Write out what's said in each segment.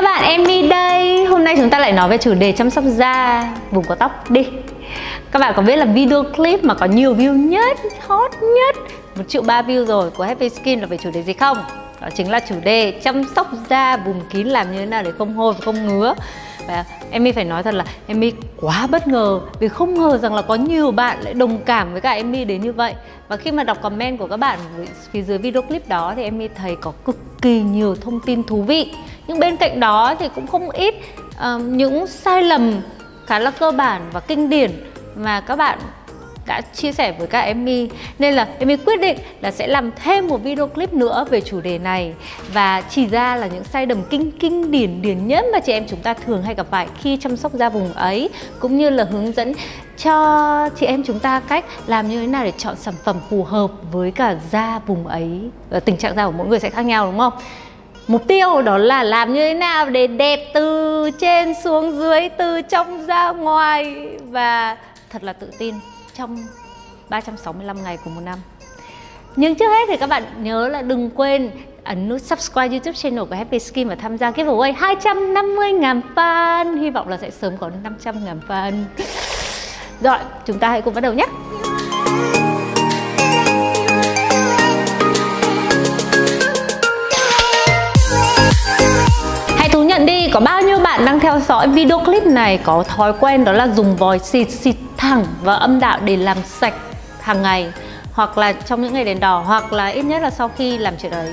các bạn, Emmy đây. Hôm nay chúng ta lại nói về chủ đề chăm sóc da. Vùng có tóc đi. Các bạn có biết là video clip mà có nhiều view nhất, hot nhất? Một triệu ba view rồi của Happy Skin là về chủ đề gì không? Đó chính là chủ đề chăm sóc da vùng kín làm như thế nào để không hôi và không ngứa. Và Emmy phải nói thật là Emmy quá bất ngờ vì không ngờ rằng là có nhiều bạn lại đồng cảm với cả Emmy đến như vậy. Và khi mà đọc comment của các bạn phía dưới video clip đó thì Emmy thấy có cực kỳ nhiều thông tin thú vị nhưng bên cạnh đó thì cũng không ít uh, những sai lầm khá là cơ bản và kinh điển mà các bạn đã chia sẻ với các Emmy nên là Emmy quyết định là sẽ làm thêm một video clip nữa về chủ đề này. Và chỉ ra là những sai lầm kinh kinh điển điển nhất mà chị em chúng ta thường hay gặp phải khi chăm sóc da vùng ấy cũng như là hướng dẫn cho chị em chúng ta cách làm như thế nào để chọn sản phẩm phù hợp với cả da vùng ấy. Và tình trạng da của mỗi người sẽ khác nhau đúng không? Mục tiêu đó là làm như thế nào để đẹp từ trên xuống dưới, từ trong ra ngoài. Và thật là tự tin trong 365 ngày của một năm. Nhưng trước hết thì các bạn nhớ là đừng quên ấn nút subscribe youtube channel của Happy Skin và tham gia giveaway 250 ngàn fan. Hy vọng là sẽ sớm có 500 ngàn fan. Rồi, chúng ta hãy cùng bắt đầu nhé. Nhận đi, có bao nhiêu bạn đang theo dõi video clip này? Có thói quen đó là dùng vòi xịt xịt thẳng và âm đạo để làm sạch hàng ngày hoặc là trong những ngày đèn đỏ hoặc là ít nhất là sau khi làm chuyện ấy.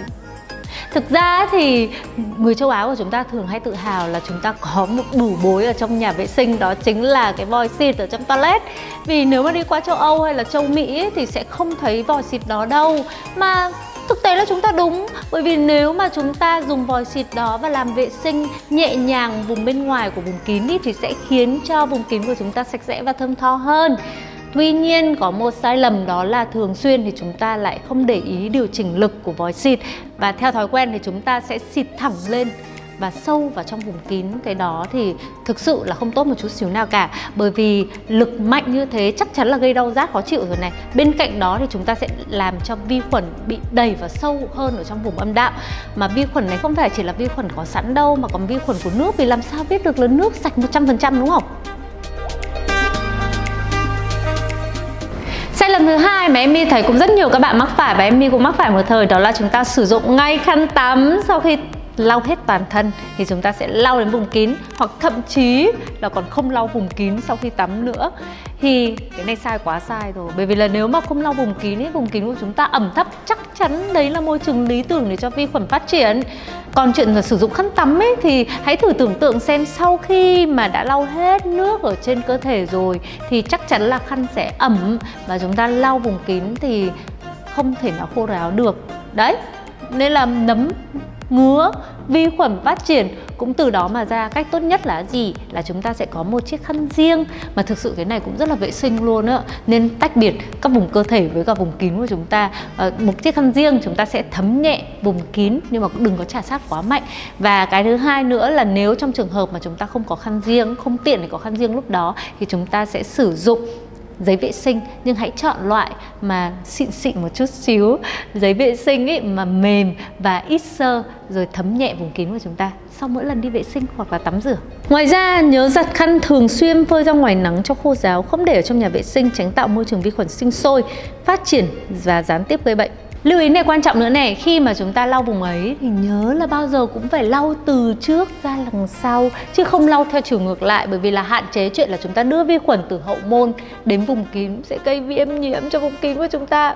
Thực ra thì người châu Á của chúng ta thường hay tự hào là chúng ta có một đủ bối ở trong nhà vệ sinh đó chính là cái vòi xịt ở trong toilet. Vì nếu mà đi qua châu Âu hay là châu Mỹ ấy, thì sẽ không thấy vòi xịt đó đâu Mà thực tế là chúng ta đúng, bởi vì nếu mà chúng ta dùng vòi xịt đó và làm vệ sinh nhẹ nhàng vùng bên ngoài của vùng kín đi thì sẽ khiến cho vùng kín của chúng ta sạch sẽ và thơm tho hơn. Tuy nhiên, có một sai lầm đó là thường xuyên thì chúng ta lại không để ý điều chỉnh lực của vòi xịt và theo thói quen thì chúng ta sẽ xịt thẳng lên và sâu vào trong vùng kín cái đó thì thực sự là không tốt một chút xíu nào cả. Bởi vì lực mạnh như thế chắc chắn là gây đau rát khó chịu rồi này. Bên cạnh đó thì chúng ta sẽ làm cho vi khuẩn bị đầy và sâu hơn ở trong vùng âm đạo. Mà vi khuẩn này không phải chỉ là vi khuẩn có sẵn đâu, mà còn vi khuẩn của nước. Vì làm sao biết được là nước sạch 100% đúng không? Sai lầm thứ hai mà Emmy thấy cũng rất nhiều các bạn mắc phải. Và Emmy cũng mắc phải một thời, đó là chúng ta sử dụng ngay khăn tắm sau khi lau hết toàn thân thì chúng ta sẽ lau đến vùng kín hoặc thậm chí là còn không lau vùng kín sau khi tắm nữa. Thì cái này sai quá sai rồi, bởi vì là nếu mà không lau vùng kín ấy, vùng kín của chúng ta ẩm thấp, chắc chắn đấy là môi trường lý tưởng để cho vi khuẩn phát triển. Còn chuyện là sử dụng khăn tắm ấy thì hãy thử tưởng tượng xem sau khi mà đã lau hết nước ở trên cơ thể rồi thì chắc chắn là khăn sẽ ẩm và chúng ta lau vùng kín thì không thể nào khô ráo được. Đấy, nên là nấm ngứa vi khuẩn phát triển. Cũng từ đó mà ra cách tốt nhất là gì? Là chúng ta sẽ có một chiếc khăn riêng. Mà thực sự cái này cũng rất là vệ sinh luôn á. Nên tách biệt các vùng cơ thể với cả vùng kín của chúng ta. À, một chiếc khăn riêng chúng ta sẽ thấm nhẹ vùng kín nhưng mà cũng đừng có trả sát quá mạnh. Và cái thứ hai nữa là nếu trong trường hợp mà chúng ta không có khăn riêng không tiện để có khăn riêng lúc đó thì chúng ta sẽ sử dụng giấy vệ sinh, nhưng hãy chọn loại mà xịn xịn một chút xíu. Giấy vệ sinh ấy mà mềm và ít sơ, rồi thấm nhẹ vùng kín của chúng ta. Sau mỗi lần đi vệ sinh hoặc là tắm rửa. Ngoài ra, nhớ giặt khăn thường xuyên phơi ra ngoài nắng cho khô ráo, không để ở trong nhà vệ sinh, tránh tạo môi trường vi khuẩn sinh sôi, phát triển và gián tiếp gây bệnh. Lưu ý này quan trọng nữa này, khi mà chúng ta lau vùng ấy thì nhớ là bao giờ cũng phải lau từ trước ra đằng sau chứ không lau theo chiều ngược lại bởi vì là hạn chế chuyện là chúng ta đưa vi khuẩn từ hậu môn đến vùng kín sẽ gây viêm nhiễm cho vùng kín của chúng ta.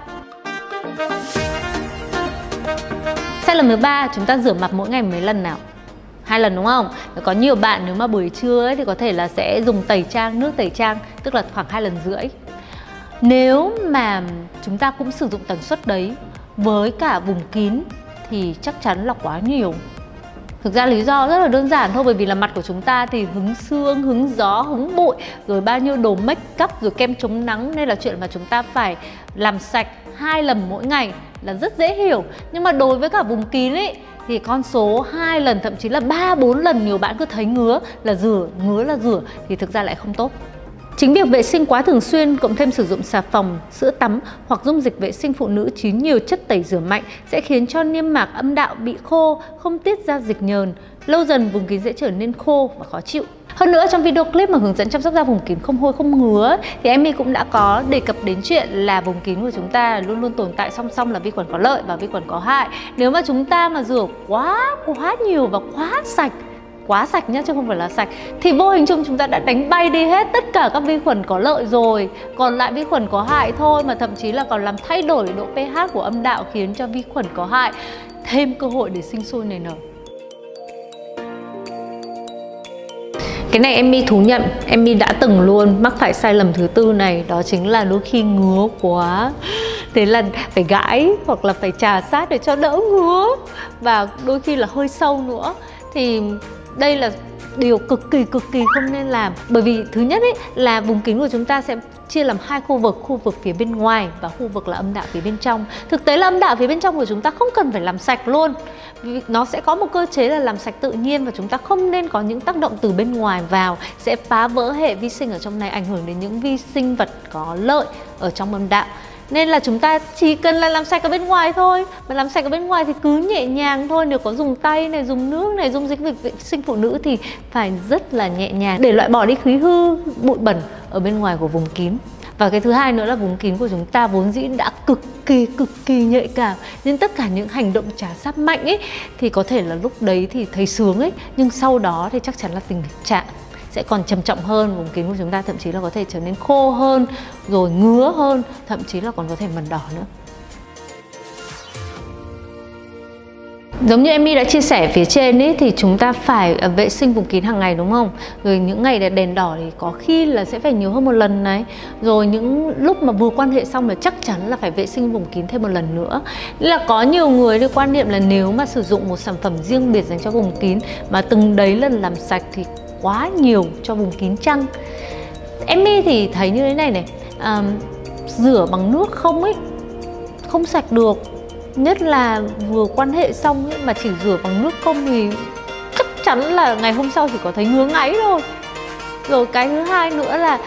Sai lầm thứ ba, chúng ta rửa mặt mỗi ngày mấy lần nào? hai lần đúng không? Có nhiều bạn nếu mà buổi trưa ấy, thì có thể là sẽ dùng tẩy trang, nước tẩy trang tức là khoảng hai lần rưỡi nếu mà chúng ta cũng sử dụng tần suất đấy với cả vùng kín thì chắc chắn là quá nhiều Thực ra lý do rất là đơn giản thôi bởi vì là mặt của chúng ta thì hứng xương, hứng gió, hứng bụi rồi bao nhiêu đồ make up rồi kem chống nắng nên là chuyện mà chúng ta phải làm sạch hai lần mỗi ngày là rất dễ hiểu. Nhưng mà đối với cả vùng kín ấy thì con số 2 lần thậm chí là 3 4 lần nhiều bạn cứ thấy ngứa là rửa, ngứa là rửa thì thực ra lại không tốt Chính việc vệ sinh quá thường xuyên cộng thêm sử dụng xà phòng, sữa tắm hoặc dung dịch vệ sinh phụ nữ chứa nhiều chất tẩy rửa mạnh sẽ khiến cho niêm mạc âm đạo bị khô, không tiết ra dịch nhờn. Lâu dần vùng kín sẽ trở nên khô và khó chịu. Hơn nữa trong video clip mà hướng dẫn chăm sóc da vùng kín không hôi không ngứa thì Emmy cũng đã có đề cập đến chuyện là vùng kín của chúng ta luôn luôn tồn tại song song là vi khuẩn có lợi và vi khuẩn có hại. Nếu mà chúng ta mà rửa quá quá nhiều và quá sạch quá sạch nhá, chứ không phải là sạch. Thì vô hình chung chúng ta đã đánh bay đi hết tất cả các vi khuẩn có lợi rồi. Còn lại vi khuẩn có hại thôi, mà thậm chí là còn làm thay đổi độ pH của âm đạo khiến cho vi khuẩn có hại. Thêm cơ hội để sinh sôi nảy nở. Cái này Emmy thú nhận Emmy đã từng luôn mắc phải sai lầm thứ tư này, đó chính là đôi khi ngứa quá. Thế là phải gãi hoặc là phải trà sát để cho đỡ ngứa và đôi khi là hơi sâu nữa. Thì đây là điều cực kỳ cực kỳ không nên làm. Bởi vì thứ nhất ấy, là vùng kính của chúng ta sẽ chia làm hai khu vực khu vực phía bên ngoài và khu vực là âm đạo phía bên trong. Thực tế là âm đạo phía bên trong của chúng ta không cần phải làm sạch luôn. Vì nó sẽ có một cơ chế là làm sạch tự nhiên và chúng ta không nên có những tác động từ bên ngoài vào, sẽ phá vỡ hệ vi sinh ở trong này, ảnh hưởng đến những vi sinh vật có lợi ở trong âm đạo nên là chúng ta chỉ cần là làm sạch ở bên ngoài thôi. Mà làm sạch ở bên ngoài thì cứ nhẹ nhàng thôi. Nếu có dùng tay này, dùng nước này, dùng dịch vụ vệ sinh phụ nữ thì phải rất là nhẹ nhàng. Để loại bỏ đi khí hư, bụi bẩn ở bên ngoài của vùng kín. Và cái thứ hai nữa là vùng kín của chúng ta vốn dĩ đã cực kỳ cực kỳ nhạy cảm. Nên tất cả những hành động trả sáp mạnh ấy, thì có thể là lúc đấy thì thấy sướng ấy. Nhưng sau đó thì chắc chắn là tình trạng sẽ còn trầm trọng hơn, vùng kín của chúng ta thậm chí là có thể trở nên khô hơn, rồi ngứa hơn, thậm chí là còn có thể mẩn đỏ nữa Giống như Emmy đã chia sẻ, phía trên ấy thì chúng ta phải à, vệ sinh vùng kín hàng ngày, đúng không? Rồi những ngày đèn đỏ thì có khi là sẽ phải nhiều hơn một lần này. Rồi những lúc mà vừa quan hệ xong là chắc chắn là phải vệ sinh vùng kín thêm một lần nữa. Nên là có nhiều người thì quan niệm là nếu mà sử dụng một sản phẩm riêng biệt dành cho vùng kín mà từng đấy lần làm sạch thì quá nhiều cho vùng kín trăng. Mi thì thấy như thế này này à, rửa bằng nước không ấy không sạch được. Nhất là vừa quan hệ xong ấy, mà chỉ rửa bằng nước không thì chắc chắn là ngày hôm sau chỉ có thấy ngứa ngáy thôi. Rồi cái thứ hai nữa là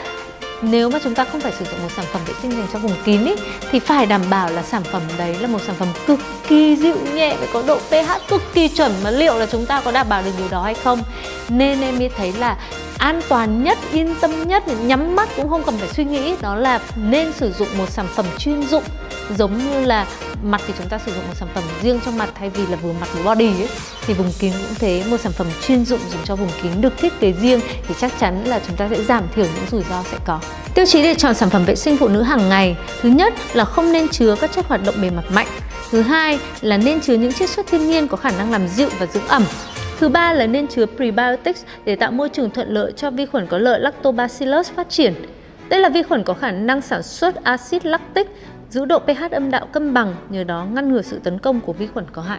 nếu mà chúng ta không phải sử dụng một sản phẩm vệ sinh dành cho vùng kín ý, thì phải đảm bảo là sản phẩm đấy là một sản phẩm cực kỳ dịu nhẹ và có độ pH cực kỳ chuẩn mà liệu là chúng ta có đảm bảo được điều đó hay không? Nên em mới thấy là an toàn nhất, yên tâm nhất, nhắm mắt cũng không cần phải suy nghĩ đó là nên sử dụng một sản phẩm chuyên dụng giống như là mặt thì chúng ta sử dụng một sản phẩm riêng cho mặt thay vì là vừa mặt vừa body ấy thì vùng kín cũng thế. Một sản phẩm chuyên dụng dùng cho vùng kín được thiết kế riêng thì chắc chắn là chúng ta sẽ giảm thiểu những rủi ro sẽ có. Tiêu chí để chọn sản phẩm vệ sinh phụ nữ hàng ngày. Thứ nhất là không nên chứa các chất hoạt động bề mặt mạnh. Thứ hai là nên chứa những chiết xuất thiên nhiên có khả năng làm dịu và dưỡng ẩm. Thứ ba là nên chứa prebiotics để tạo môi trường thuận lợi cho vi khuẩn có lợi Lactobacillus phát triển. Đây là vi khuẩn có khả năng sản xuất axit lactic, giữ độ pH âm đạo cân bằng, nhờ đó ngăn ngừa sự tấn công của vi khuẩn có hại.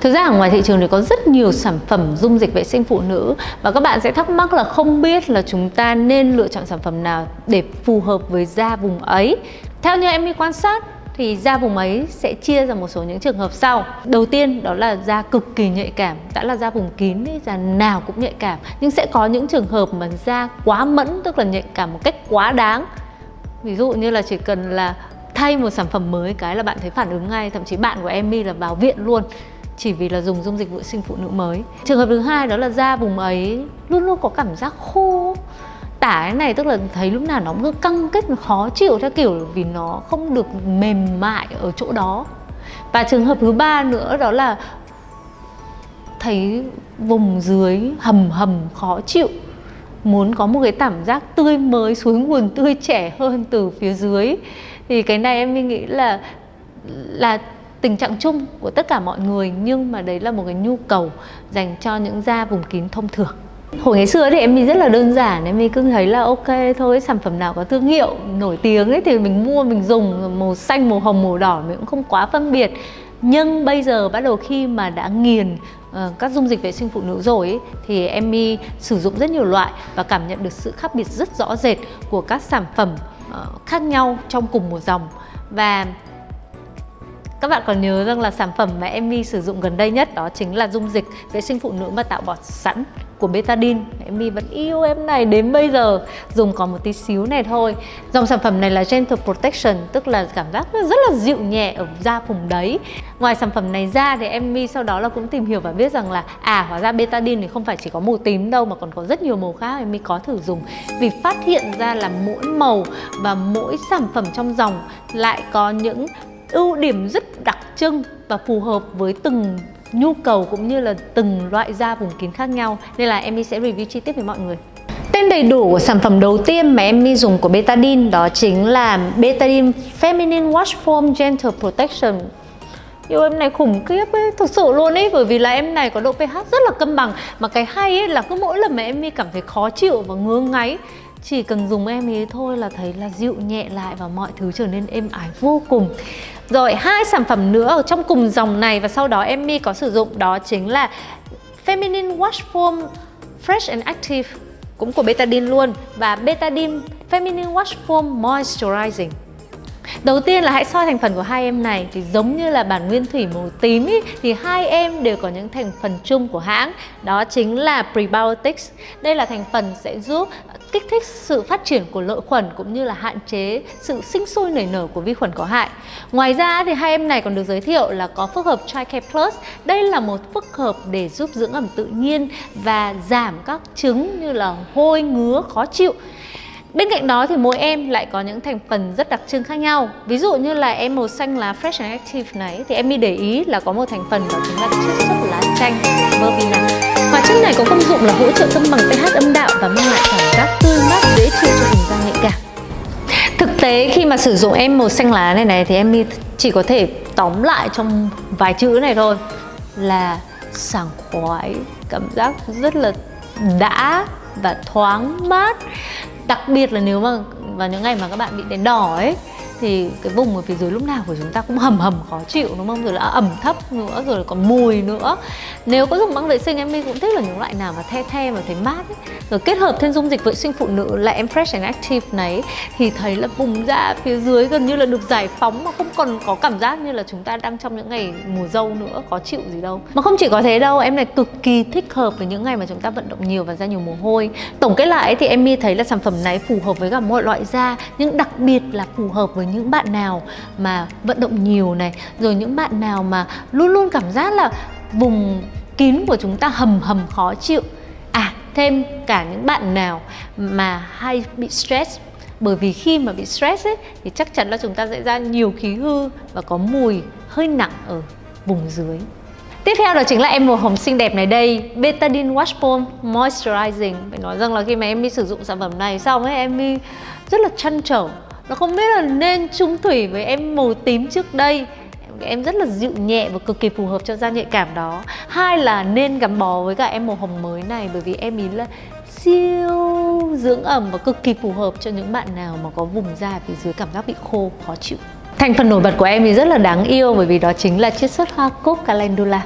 Thực ra ở ngoài thị trường thì có rất nhiều sản phẩm dung dịch vệ sinh phụ nữ và các bạn sẽ thắc mắc là không biết là chúng ta nên lựa chọn sản phẩm nào để phù hợp với da vùng ấy. Theo như em đi quan sát thì da vùng ấy sẽ chia ra một số những trường hợp sau đầu tiên đó là da cực kỳ nhạy cảm đã là da vùng kín ấy, da nào cũng nhạy cảm nhưng sẽ có những trường hợp mà da quá mẫn tức là nhạy cảm một cách quá đáng ví dụ như là chỉ cần là thay một sản phẩm mới, cái là bạn thấy phản ứng ngay, thậm chí bạn của em là vào viện luôn, chỉ vì là dùng dung dịch vệ sinh phụ nữ mới. Trường hợp thứ hai đó là da vùng ấy, luôn luôn có cảm giác khô. Tả cái này tức là thấy lúc nào nó cứ căng kết khó chịu theo kiểu vì nó không được mềm mại ở chỗ đó. Và trường hợp thứ ba nữa đó là thấy vùng dưới hầm hầm khó chịu, muốn có một cái cảm giác tươi mới suối nguồn tươi trẻ hơn từ phía dưới thì cái này em nghĩ là là tình trạng chung của tất cả mọi người nhưng mà đấy là một cái nhu cầu dành cho những da vùng kín thông thường. Hồi ngày xưa thì em mình rất là đơn giản em mình cứ thấy là ok thôi sản phẩm nào có thương hiệu nổi tiếng ấy thì mình mua mình dùng màu xanh màu hồng màu đỏ mình cũng không quá phân biệt. Nhưng bây giờ bắt đầu khi mà đã nghiền uh, các dung dịch vệ sinh phụ nữ rồi ấy, thì em sử dụng rất nhiều loại và cảm nhận được sự khác biệt rất rõ rệt của các sản phẩm uh, khác nhau trong cùng một dòng. Và các bạn còn nhớ rằng là sản phẩm mà em sử dụng gần đây nhất đó chính là dung dịch vệ sinh phụ nữ mà tạo bọt sẵn của betadine. Em vẫn yêu em này đến bây giờ. Dùng còn một tí xíu này thôi. Dòng sản phẩm này là gentle protection, tức là cảm giác rất là dịu nhẹ ở da vùng đấy. Ngoài sản phẩm này ra thì em sau đó là cũng tìm hiểu và biết rằng là à hóa ra betadine thì không phải chỉ có màu tím đâu, mà còn có rất nhiều màu khác. Em có thử dùng vì phát hiện ra là mỗi màu và mỗi sản phẩm trong dòng lại có những ưu điểm rất đặc trưng và phù hợp với từng nhu cầu cũng như là từng loại da vùng kín khác nhau. Nên là em sẽ review chi tiết với mọi người. Tên đầy đủ của sản phẩm đầu tiên mà em dùng của Betadine đó chính là Betadine Feminine Wash Foam Gentle Protection. Yêu em này khủng khiếp ấy, thực sự luôn ấy Bởi vì là em này có độ pH rất là cân bằng. Mà cái hay ấy là cứ mỗi lần mà em cảm thấy khó chịu và ngứa ngáy chỉ cần dùng em ấy thôi là thấy là dịu nhẹ lại và mọi thứ trở nên êm ái vô cùng. Rồi, hai sản phẩm nữa ở trong cùng dòng này và sau đó em mi có sử dụng đó chính là Feminine Wash Foam Fresh and Active, cũng của Betadine luôn, và Betadine Feminine Wash Foam Moisturizing. Đầu tiên là hãy soi thành phần của hai em này thì giống như là bản nguyên thủy màu tím ý, thì hai em đều có những thành phần chung của hãng đó chính là prebiotics. Đây là thành phần sẽ giúp kích thích sự phát triển của lợi khuẩn cũng như là hạn chế sự sinh sôi nảy nở của vi khuẩn có hại. Ngoài ra thì hai em này còn được giới thiệu là có phức hợp Tricare Plus. Đây là một phức hợp để giúp dưỡng ẩm tự nhiên và giảm các chứng như là hôi, ngứa, khó chịu. Bên cạnh đó thì mỗi em lại có những thành phần rất đặc trưng khác nhau. Ví dụ như là em màu xanh lá Fresh and Active này, thì em đi để ý là có một thành phần đó chính là chiết xuất lá chanh verbena Hóa chất này có công dụng là hỗ trợ cân bằng pH âm đạo và mang lại cảm giác tươi mát, dễ chịu cho vùng da nhạy cảm. Thực tế, khi mà sử dụng em màu xanh lá này này thì em chỉ có thể tóm lại trong vài chữ này thôi, là sảng khoái, cảm giác rất là đã và thoáng mát đặc biệt là nếu mà vào những ngày mà các bạn bị đèn đỏ ấy thì cái vùng ở phía dưới lúc nào của chúng ta cũng hầm hầm khó chịu, đúng không? Rồi là ẩm thấp nữa, rồi còn mùi nữa. Nếu có dùng băng vệ sinh, em cũng thích là những loại nào mà the the và thấy mát ấy. rồi kết hợp thêm dung dịch vệ sinh phụ nữ là em fresh and active này thì thấy là vùng da phía dưới gần như là được giải phóng mà không còn có cảm giác như là chúng ta đang trong những ngày mùa dâu nữa, khó chịu gì đâu. Mà không chỉ có thế đâu, em này cực kỳ thích hợp với những ngày mà chúng ta vận động nhiều và ra nhiều mồ hôi. Tổng kết lại thì em mi thấy là sản phẩm này phù hợp với cả mọi loại da, nhưng đặc biệt là phù hợp với những bạn nào mà vận động nhiều này rồi những bạn nào mà luôn luôn cảm giác là vùng kín của chúng ta hầm hầm khó chịu. À thêm cả những bạn nào mà hay bị stress bởi vì khi mà bị stress ấy, thì chắc chắn là chúng ta sẽ ra nhiều khí hư và có mùi hơi nặng ở vùng dưới. Tiếp theo đó chính là em màu hồng xinh đẹp này đây Betadine Wash Palm Moisturizing. Phải nói rằng là khi mà em đi sử dụng sản phẩm này xong ấy em đi rất là chăn trở nó không biết là nên trung thủy với em màu tím trước đây. Em rất là dịu nhẹ và cực kỳ phù hợp cho da nhạy cảm đó. Hai là nên gắn bó với cả em màu hồng mới này bởi vì em ý là siêu dưỡng ẩm và cực kỳ phù hợp cho những bạn nào mà có vùng da phía dưới cảm giác bị khô khó chịu. Thành phần nổi bật của em thì rất là đáng yêu bởi vì đó chính là chiết xuất hoa cúc calendula.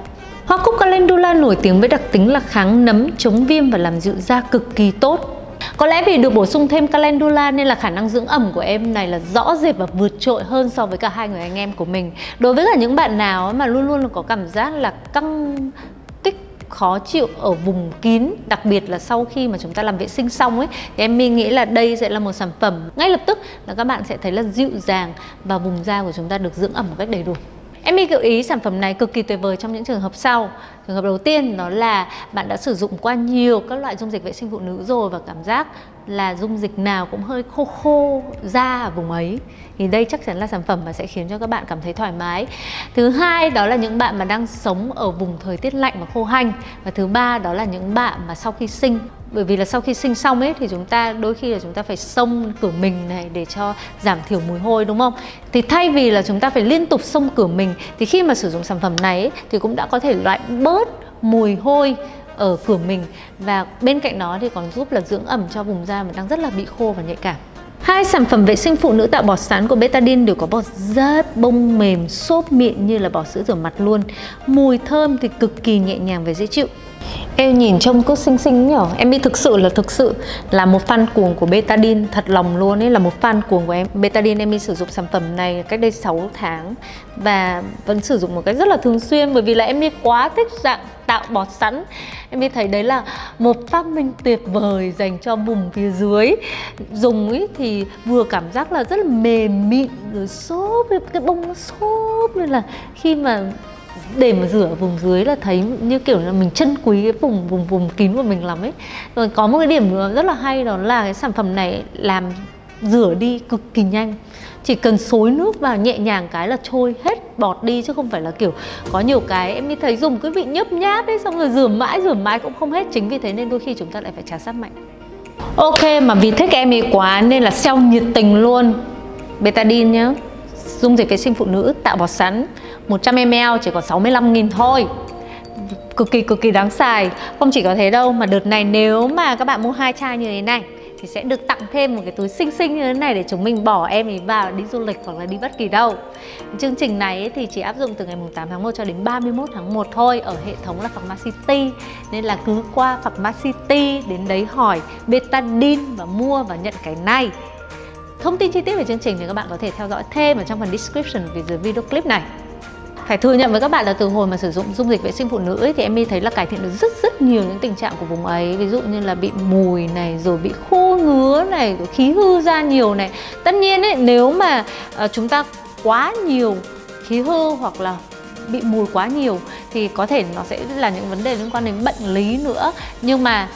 Hoa cúc calendula nổi tiếng với đặc tính là kháng nấm, chống viêm và làm dịu da cực kỳ tốt có lẽ vì được bổ sung thêm calendula nên là khả năng dưỡng ẩm của em này là rõ rệt và vượt trội hơn so với cả hai người anh em của mình. Đối với cả những bạn nào mà luôn luôn có cảm giác là căng kích khó chịu ở vùng kín, đặc biệt là sau khi mà chúng ta làm vệ sinh xong ấy, thì em mình nghĩ là đây sẽ là một sản phẩm ngay lập tức là các bạn sẽ thấy là dịu dàng và vùng da của chúng ta được dưỡng ẩm một cách đầy đủ Em gợi ý sản phẩm này cực kỳ tuyệt vời trong những trường hợp sau. Trường hợp đầu tiên đó là bạn đã sử dụng qua nhiều các loại dung dịch vệ sinh phụ nữ rồi và cảm giác là dung dịch nào cũng hơi khô khô, da ở vùng ấy. Thì đây chắc chắn là sản phẩm mà sẽ khiến cho các bạn cảm thấy thoải mái. Thứ hai đó là những bạn mà đang sống ở vùng thời tiết lạnh và khô hanh. Và thứ ba đó là những bạn mà sau khi sinh bởi vì là sau khi sinh xong ấy thì chúng ta đôi khi là chúng ta phải xông cửa mình này để cho giảm thiểu mùi hôi đúng không thì thay vì là chúng ta phải liên tục xông cửa mình thì khi mà sử dụng sản phẩm này ấy, thì cũng đã có thể loại bớt mùi hôi ở cửa mình và bên cạnh đó thì còn giúp là dưỡng ẩm cho vùng da mà đang rất là bị khô và nhạy cảm Hai sản phẩm vệ sinh phụ nữ tạo bọt sán của Betadine đều có bọt rất bông mềm, xốp mịn như là bọt sữa rửa mặt luôn. Mùi thơm thì cực kỳ nhẹ nhàng và dễ chịu. Em nhìn trông cứ xinh xinh nhở? Em đi thực sự là thực sự là một fan cuồng của Betadine, Thật lòng luôn ấy, là một fan cuồng của em. Betadine em đi sử dụng sản phẩm này cách đây 6 tháng Và vẫn sử dụng một cách rất là thường xuyên Bởi vì là em đi quá thích dạng tạo bọt sẵn. Em đi thấy đấy là một phát minh tuyệt vời dành cho vùng phía dưới. Dùng ấy thì vừa cảm giác là rất là mềm mịn, rồi xốp, cái bông nó xốp, nên là khi mà để mà rửa vùng dưới là thấy như kiểu là mình chân quý cái vùng vùng vùng kín của mình lắm ấy. Rồi có một cái điểm rất là hay đó là cái sản phẩm này làm rửa đi cực kỳ nhanh. Chỉ cần xối nước vào nhẹ nhàng cái là trôi hết bọt đi chứ không phải là kiểu có nhiều cái, em đi thấy dùng cứ vị nhấp nháp ấy, xong rồi rửa mãi rửa mãi cũng không hết. Chính vì thế nên đôi khi chúng ta lại phải trà sát mạnh. Ok, mà vì thích em ấy quá nên là sell nhiệt tình luôn. Betadine nhá. Dung dịch vệ sinh phụ nữ, tạo bọt sắn. 100ml chỉ còn 65.000 thôi. Cực kỳ cực kỳ đáng xài. Không chỉ có thế đâu, mà đợt này nếu mà các bạn mua hai chai như thế này, thì sẽ được tặng thêm một cái túi xinh xinh như thế này để chúng mình bỏ em ấy vào đi du lịch hoặc là đi bất kỳ đâu. Chương trình này thì chỉ áp dụng từ ngày 8 tháng 1 cho đến 31 tháng 1 thôi, ở hệ thống là Pharmacity nên là cứ qua Pharmacity đến đấy hỏi betadine và mua và nhận cái này. Thông tin chi tiết về chương trình thì các bạn có thể theo dõi thêm ở trong phần description phía dưới video clip này phải thừa nhận với các bạn là từ hồi mà sử dụng dung dịch vệ sinh phụ nữ ấy, thì em thấy là cải thiện được rất rất nhiều những tình trạng của vùng ấy. Ví dụ như là bị mùi này rồi bị khô ngứa này rồi khí hư ra nhiều này. Tất nhiên ấy nếu mà uh, chúng ta quá nhiều khí hư hoặc là bị mùi quá nhiều thì có thể nó sẽ là những vấn đề liên quan đến bệnh lý nữa. Nhưng mà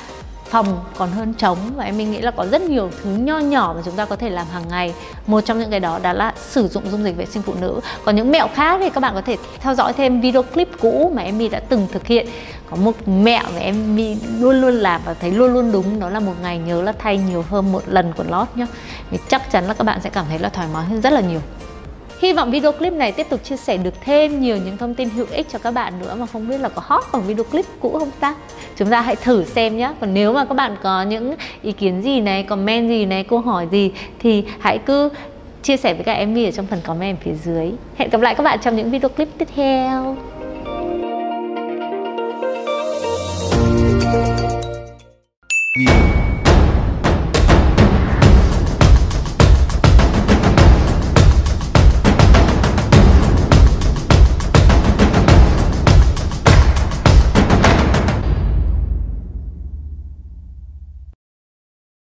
phòng, còn hơn trống. Và em mình nghĩ là có rất nhiều thứ nho nhỏ mà chúng ta có thể làm hàng ngày. Một trong những cái đó đó là sử dụng dung dịch vệ sinh phụ nữ. Còn những mẹo khác thì các bạn có thể theo dõi thêm video clip cũ mà em đã từng thực hiện. Có một mẹo mà em luôn luôn làm và thấy luôn luôn đúng, đó là một ngày nhớ là thay nhiều hơn một lần quần lót nhá. Thì chắc chắn là các bạn sẽ cảm thấy là thoải mái hơn rất là nhiều. Hy vọng video clip này tiếp tục chia sẻ được thêm nhiều những thông tin hữu ích cho các bạn nữa mà không biết là có hot bằng video clip cũ không ta? Chúng ta hãy thử xem nhé Còn nếu mà các bạn có những ý kiến gì này, comment gì này, câu hỏi gì thì hãy cứ chia sẻ với các em ở trong phần comment phía dưới. Hẹn gặp lại các bạn trong những video clip tiếp theo.